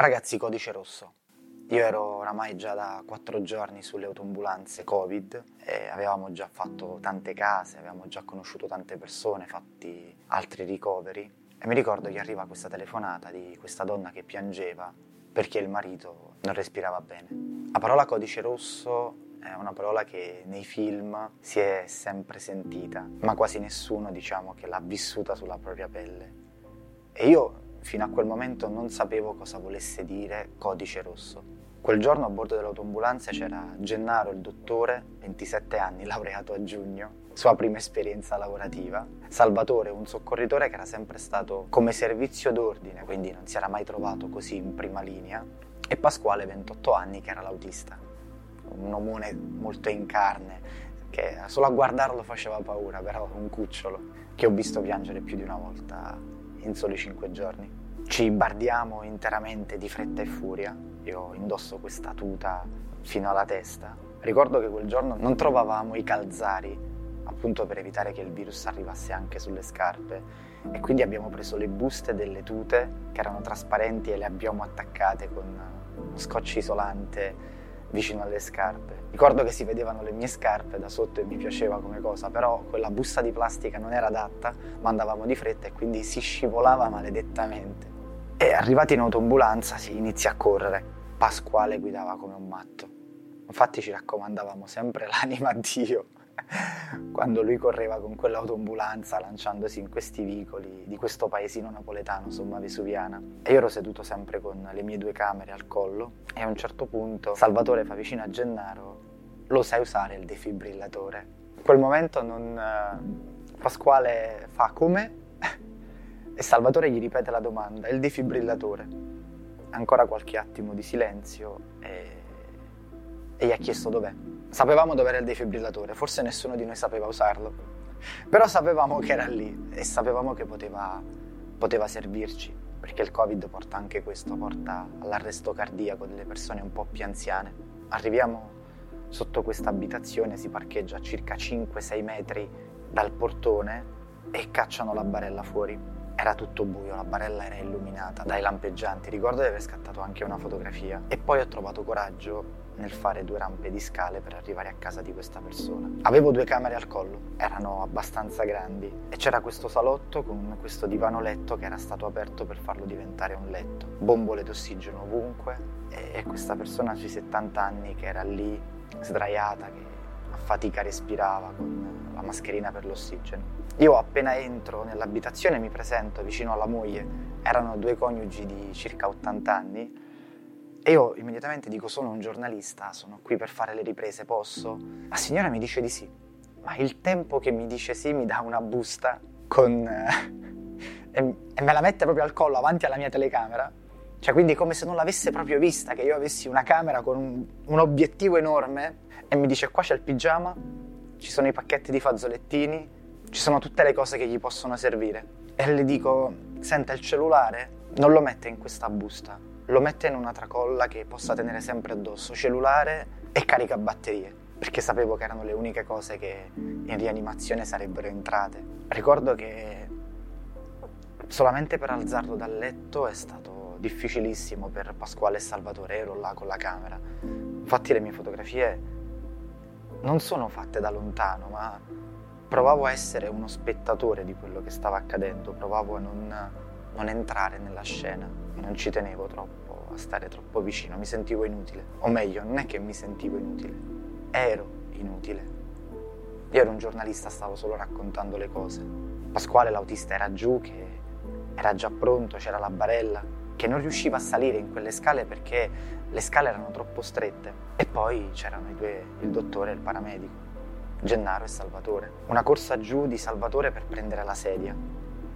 Ragazzi, codice rosso. Io ero oramai già da quattro giorni sulle autoambulanze Covid e avevamo già fatto tante case, avevamo già conosciuto tante persone, fatti altri ricoveri e mi ricordo che arriva questa telefonata di questa donna che piangeva perché il marito non respirava bene. La parola codice rosso è una parola che nei film si è sempre sentita, ma quasi nessuno diciamo che l'ha vissuta sulla propria pelle. E io fino a quel momento non sapevo cosa volesse dire codice rosso. Quel giorno a bordo dell'autoambulanza c'era Gennaro, il dottore, 27 anni, laureato a giugno, sua prima esperienza lavorativa, Salvatore, un soccorritore che era sempre stato come servizio d'ordine, quindi non si era mai trovato così in prima linea, e Pasquale, 28 anni, che era l'autista, un omone molto in carne, che solo a guardarlo faceva paura, però un cucciolo, che ho visto piangere più di una volta in soli 5 giorni. Ci bardiamo interamente di fretta e furia, io indosso questa tuta fino alla testa. Ricordo che quel giorno non trovavamo i calzari, appunto per evitare che il virus arrivasse anche sulle scarpe, e quindi abbiamo preso le buste delle tute che erano trasparenti e le abbiamo attaccate con uno scotch isolante vicino alle scarpe. Ricordo che si vedevano le mie scarpe da sotto e mi piaceva come cosa, però quella busta di plastica non era adatta, ma andavamo di fretta e quindi si scivolava maledettamente. E arrivati in autoambulanza si inizia a correre. Pasquale guidava come un matto. Infatti ci raccomandavamo sempre l'anima a Dio quando lui correva con quell'autoambulanza lanciandosi in questi vicoli di questo paesino napoletano, Somma Vesuviana. E io ero seduto sempre con le mie due camere al collo e a un certo punto Salvatore fa vicino a Gennaro, lo sai usare il defibrillatore? In quel momento non... Eh, Pasquale fa come? E Salvatore gli ripete la domanda, il defibrillatore. Ancora qualche attimo di silenzio e, e gli ha chiesto dov'è. Sapevamo dov'era il defibrillatore, forse nessuno di noi sapeva usarlo, però sapevamo che era lì e sapevamo che poteva, poteva servirci, perché il Covid porta anche questo, porta all'arresto cardiaco delle persone un po' più anziane. Arriviamo sotto questa abitazione, si parcheggia a circa 5-6 metri dal portone e cacciano la barella fuori era tutto buio, la barella era illuminata dai lampeggianti. Ricordo di aver scattato anche una fotografia. E poi ho trovato coraggio nel fare due rampe di scale per arrivare a casa di questa persona. Avevo due camere al collo, erano abbastanza grandi e c'era questo salotto con questo divano letto che era stato aperto per farlo diventare un letto. Bombole d'ossigeno ovunque e questa persona sui 70 anni che era lì sdraiata, che a fatica respirava con la mascherina per l'ossigeno. Io appena entro nell'abitazione mi presento vicino alla moglie, erano due coniugi di circa 80 anni e io immediatamente dico sono un giornalista, sono qui per fare le riprese, posso? La signora mi dice di sì, ma il tempo che mi dice sì mi dà una busta con... e, e me la mette proprio al collo avanti alla mia telecamera cioè, quindi come se non l'avesse proprio vista, che io avessi una camera con un, un, obiettivo enorme e mi dice qua c'è il pigiama, ci sono i pacchetti di fazzolettini, ci sono tutte le cose che gli possono servire. E le dico, senta il cellulare, non lo mette in questa busta, lo mette in una tracolla che possa tenere sempre addosso, cellulare e carica batterie, perché sapevo che erano le uniche cose che in rianimazione sarebbero entrate. Ricordo che solamente per alzarlo dal letto è stato difficilissimo per Pasquale e Salvatore, ero là con la camera. Infatti le mie fotografie non sono fatte da lontano, ma provavo a essere uno spettatore di quello che stava accadendo, provavo a non, non entrare nella scena, non ci tenevo troppo a stare troppo vicino, mi sentivo inutile. O meglio, non è che mi sentivo inutile, ero inutile. Io ero un giornalista, stavo solo raccontando le cose. Pasquale, l'autista, era giù, che era già pronto, c'era la barella, che non riusciva a salire in quelle scale perché le scale erano troppo strette. E poi c'erano i due, il dottore e il paramedico. Gennaro e Salvatore. Una corsa giù di Salvatore per prendere la sedia,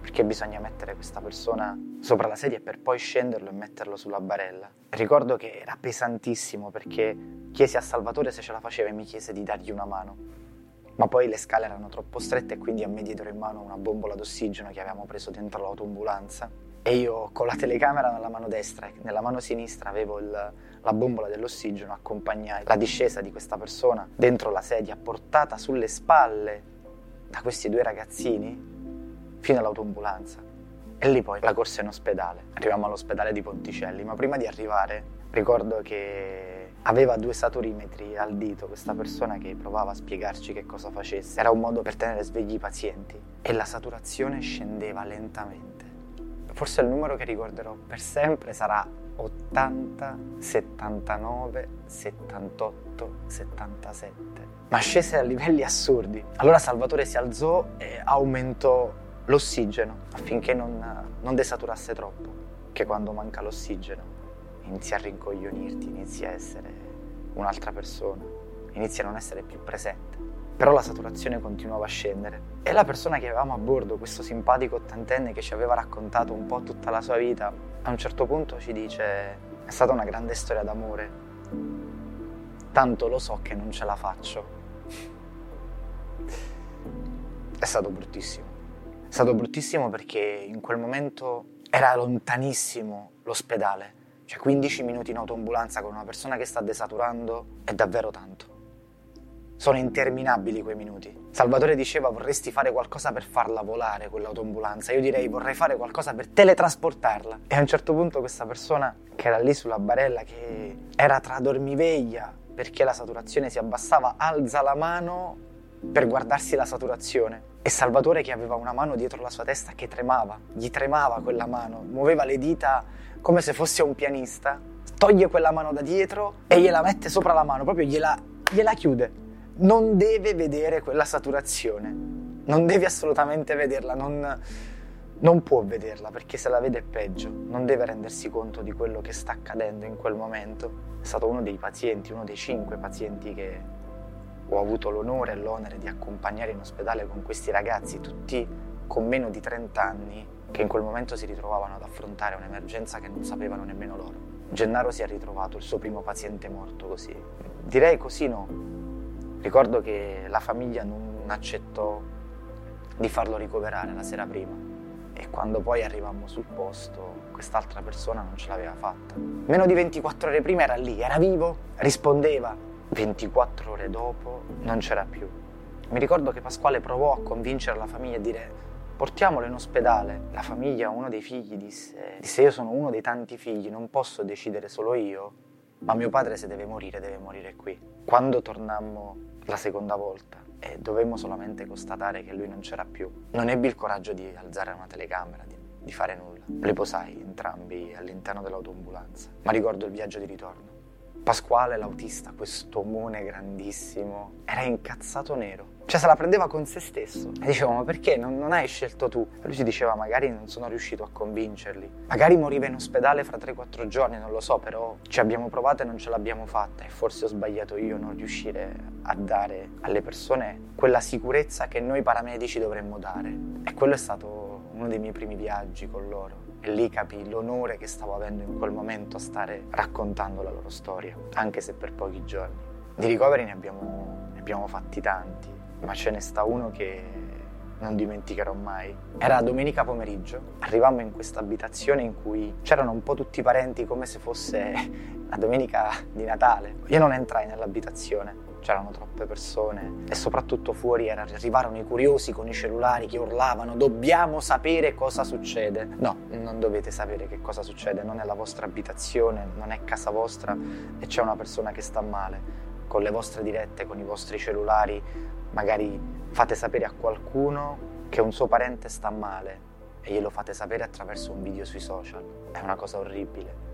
perché bisogna mettere questa persona sopra la sedia per poi scenderlo e metterlo sulla barella. Ricordo che era pesantissimo perché chiesi a Salvatore se ce la faceva e mi chiese di dargli una mano. Ma poi le scale erano troppo strette e quindi a me diedero in mano una bombola d'ossigeno che avevamo preso dentro l'autoambulanza e io con la telecamera nella mano destra e nella mano sinistra avevo il, la bombola dell'ossigeno, accompagnai la discesa di questa persona dentro la sedia, portata sulle spalle da questi due ragazzini fino all'autoambulanza. E lì poi la corsa in ospedale. Arriviamo all'ospedale di Ponticelli, ma prima di arrivare ricordo che aveva due saturimetri al dito, questa persona che provava a spiegarci che cosa facesse. Era un modo per tenere svegli i pazienti e la saturazione scendeva lentamente. Forse il numero che ricorderò per sempre sarà 80, 79, 78, 77. Ma scese a livelli assurdi. Allora Salvatore si alzò e aumentò l'ossigeno affinché non, non desaturasse troppo. Che quando manca l'ossigeno inizi a rincoglionirti, inizi a essere un'altra persona, inizi a non essere più presente. Però la saturazione continuava a scendere e la persona che avevamo a bordo, questo simpatico ottantenne che ci aveva raccontato un po' tutta la sua vita, a un certo punto ci dice è stata una grande storia d'amore, tanto lo so che non ce la faccio. È stato bruttissimo. È stato bruttissimo perché in quel momento era lontanissimo l'ospedale, cioè 15 minuti in autoambulanza con una persona che sta desaturando è davvero tanto. Sono interminabili quei minuti. Salvatore diceva vorresti fare qualcosa per farla volare quell'autoambulanza. Io direi vorrei fare qualcosa per teletrasportarla. E a un certo punto questa persona che era lì sulla barella, che era tra dormiveglia perché la saturazione si abbassava, alza la mano per guardarsi la saturazione. E Salvatore che aveva una mano dietro la sua testa che tremava, gli tremava quella mano, muoveva le dita come se fosse un pianista, toglie quella mano da dietro e gliela mette sopra la mano, proprio gliela, gliela chiude non deve vedere quella saturazione, non deve assolutamente vederla, non, non, può vederla perché se la vede è peggio, non deve rendersi conto di quello che sta accadendo in quel momento. È stato uno dei pazienti, uno dei cinque pazienti che ho avuto l'onore e l'onere di accompagnare in ospedale con questi ragazzi, tutti con meno di 30 anni, che in quel momento si ritrovavano ad affrontare un'emergenza che non sapevano nemmeno loro. Gennaro si è ritrovato il suo primo paziente morto così. Direi così no, Ricordo che la famiglia non accettò di farlo ricoverare la sera prima e quando poi arrivammo sul posto quest'altra persona non ce l'aveva fatta. Meno di 24 ore prima era lì, era vivo, rispondeva. 24 ore dopo non c'era più. Mi ricordo che Pasquale provò a convincere la famiglia a dire portiamolo in ospedale. La famiglia, uno dei figli, disse, disse io sono uno dei tanti figli, non posso decidere solo io, ma mio padre se deve morire deve morire qui. Quando tornammo la seconda volta e dovemmo solamente constatare che lui non c'era più. Non ebbi il coraggio di alzare una telecamera, di, di fare nulla. Li posai entrambi all'interno dell'autoambulanza, ma ricordo il viaggio di ritorno. Pasquale, l'autista, questo omone grandissimo, era incazzato nero. Cioè se la prendeva con se stesso. E dicevo, ma perché non, non hai scelto tu? E lui si diceva, magari non sono riuscito a convincerli. Magari moriva in ospedale fra 3-4 giorni, non lo so, però ci abbiamo provato e non ce l'abbiamo fatta. E forse ho sbagliato io non riuscire a dare alle persone quella sicurezza che noi paramedici dovremmo dare. E quello è stato uno dei miei primi viaggi con loro. E lì capì l'onore che stavo avendo in quel momento a stare raccontando la loro storia, anche se per pochi giorni. Di ricoveri ne abbiamo, ne abbiamo fatti tanti ma ce ne sta uno che non dimenticherò mai. Era domenica pomeriggio, arrivammo in questa abitazione in cui c'erano un po' tutti i parenti come se fosse la domenica di Natale. Io non entrai nell'abitazione, c'erano troppe persone e soprattutto fuori arrivarono i curiosi con i cellulari che urlavano dobbiamo sapere cosa succede. No, non dovete sapere che cosa succede, non è la vostra abitazione, non è casa vostra e c'è una persona che sta male. Con le vostre dirette, con i vostri cellulari, magari fate sapere a qualcuno che un suo parente sta male e glielo fate sapere attraverso un video sui social. È una cosa orribile.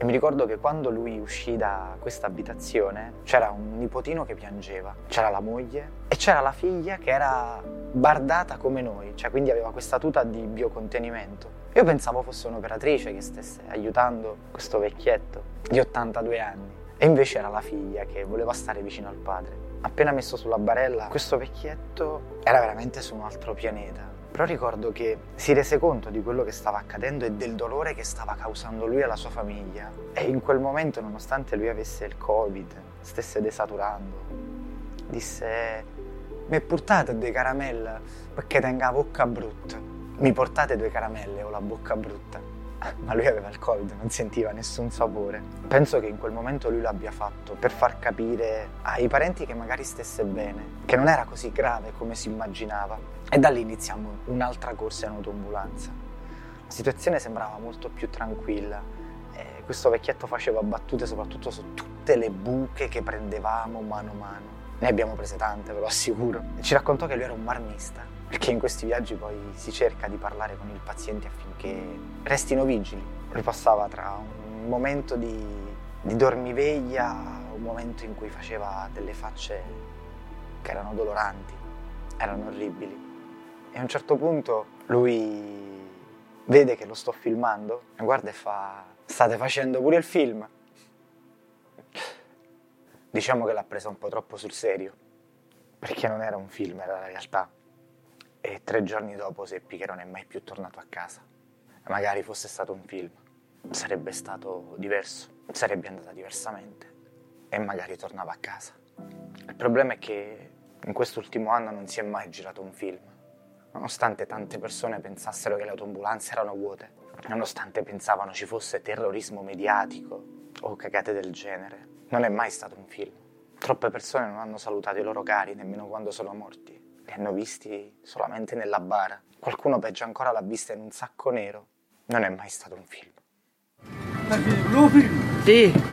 E mi ricordo che quando lui uscì da questa abitazione c'era un nipotino che piangeva, c'era la moglie e c'era la figlia che era bardata come noi, cioè quindi aveva questa tuta di biocontenimento. Io pensavo fosse un'operatrice che stesse aiutando questo vecchietto di 82 anni e invece era la figlia che voleva stare vicino al padre. Appena messo sulla barella, questo vecchietto era veramente su un altro pianeta. Però ricordo che si rese conto di quello che stava accadendo e del dolore che stava causando lui alla sua famiglia. E in quel momento, nonostante lui avesse il Covid, stesse desaturando, disse: Mi portate due caramelle perché tengo la bocca brutta. Mi portate due caramelle, ho la bocca brutta ma lui aveva il covid, non sentiva nessun sapore. Penso che in quel momento lui l'abbia fatto per far capire ai parenti che magari stesse bene, che non era così grave come si immaginava. E da lì iniziamo un'altra corsa in autoambulanza. La situazione sembrava molto più tranquilla. E questo vecchietto faceva battute soprattutto su tutte le buche che prendevamo mano a mano. Ne abbiamo prese tante, ve lo assicuro. Ci raccontò che lui era un marmista, perché in questi viaggi poi si cerca di parlare con il paziente affinché restino vigili. Lui passava tra un momento di, di dormiveglia, un momento in cui faceva delle facce che erano doloranti, erano orribili. E a un certo punto lui vede che lo sto filmando, guarda e fa, state facendo pure il film? Diciamo che l'ha presa un po' troppo sul serio, perché non era un film, era la realtà. E tre giorni dopo seppi che non è mai più tornato a casa. Magari fosse stato un film, sarebbe stato diverso, sarebbe andata diversamente e magari tornava a casa. Il problema è che in quest'ultimo anno non si è mai girato un film, nonostante tante persone pensassero che le autoambulanze erano vuote, nonostante pensavano ci fosse terrorismo mediatico o cagate del genere non è mai stato un film. Troppe persone non hanno salutato i loro cari nemmeno quando sono morti. Li hanno visti solamente nella bara. Qualcuno peggio ancora l'ha vista in un sacco nero. Non è mai stato un film. Sì.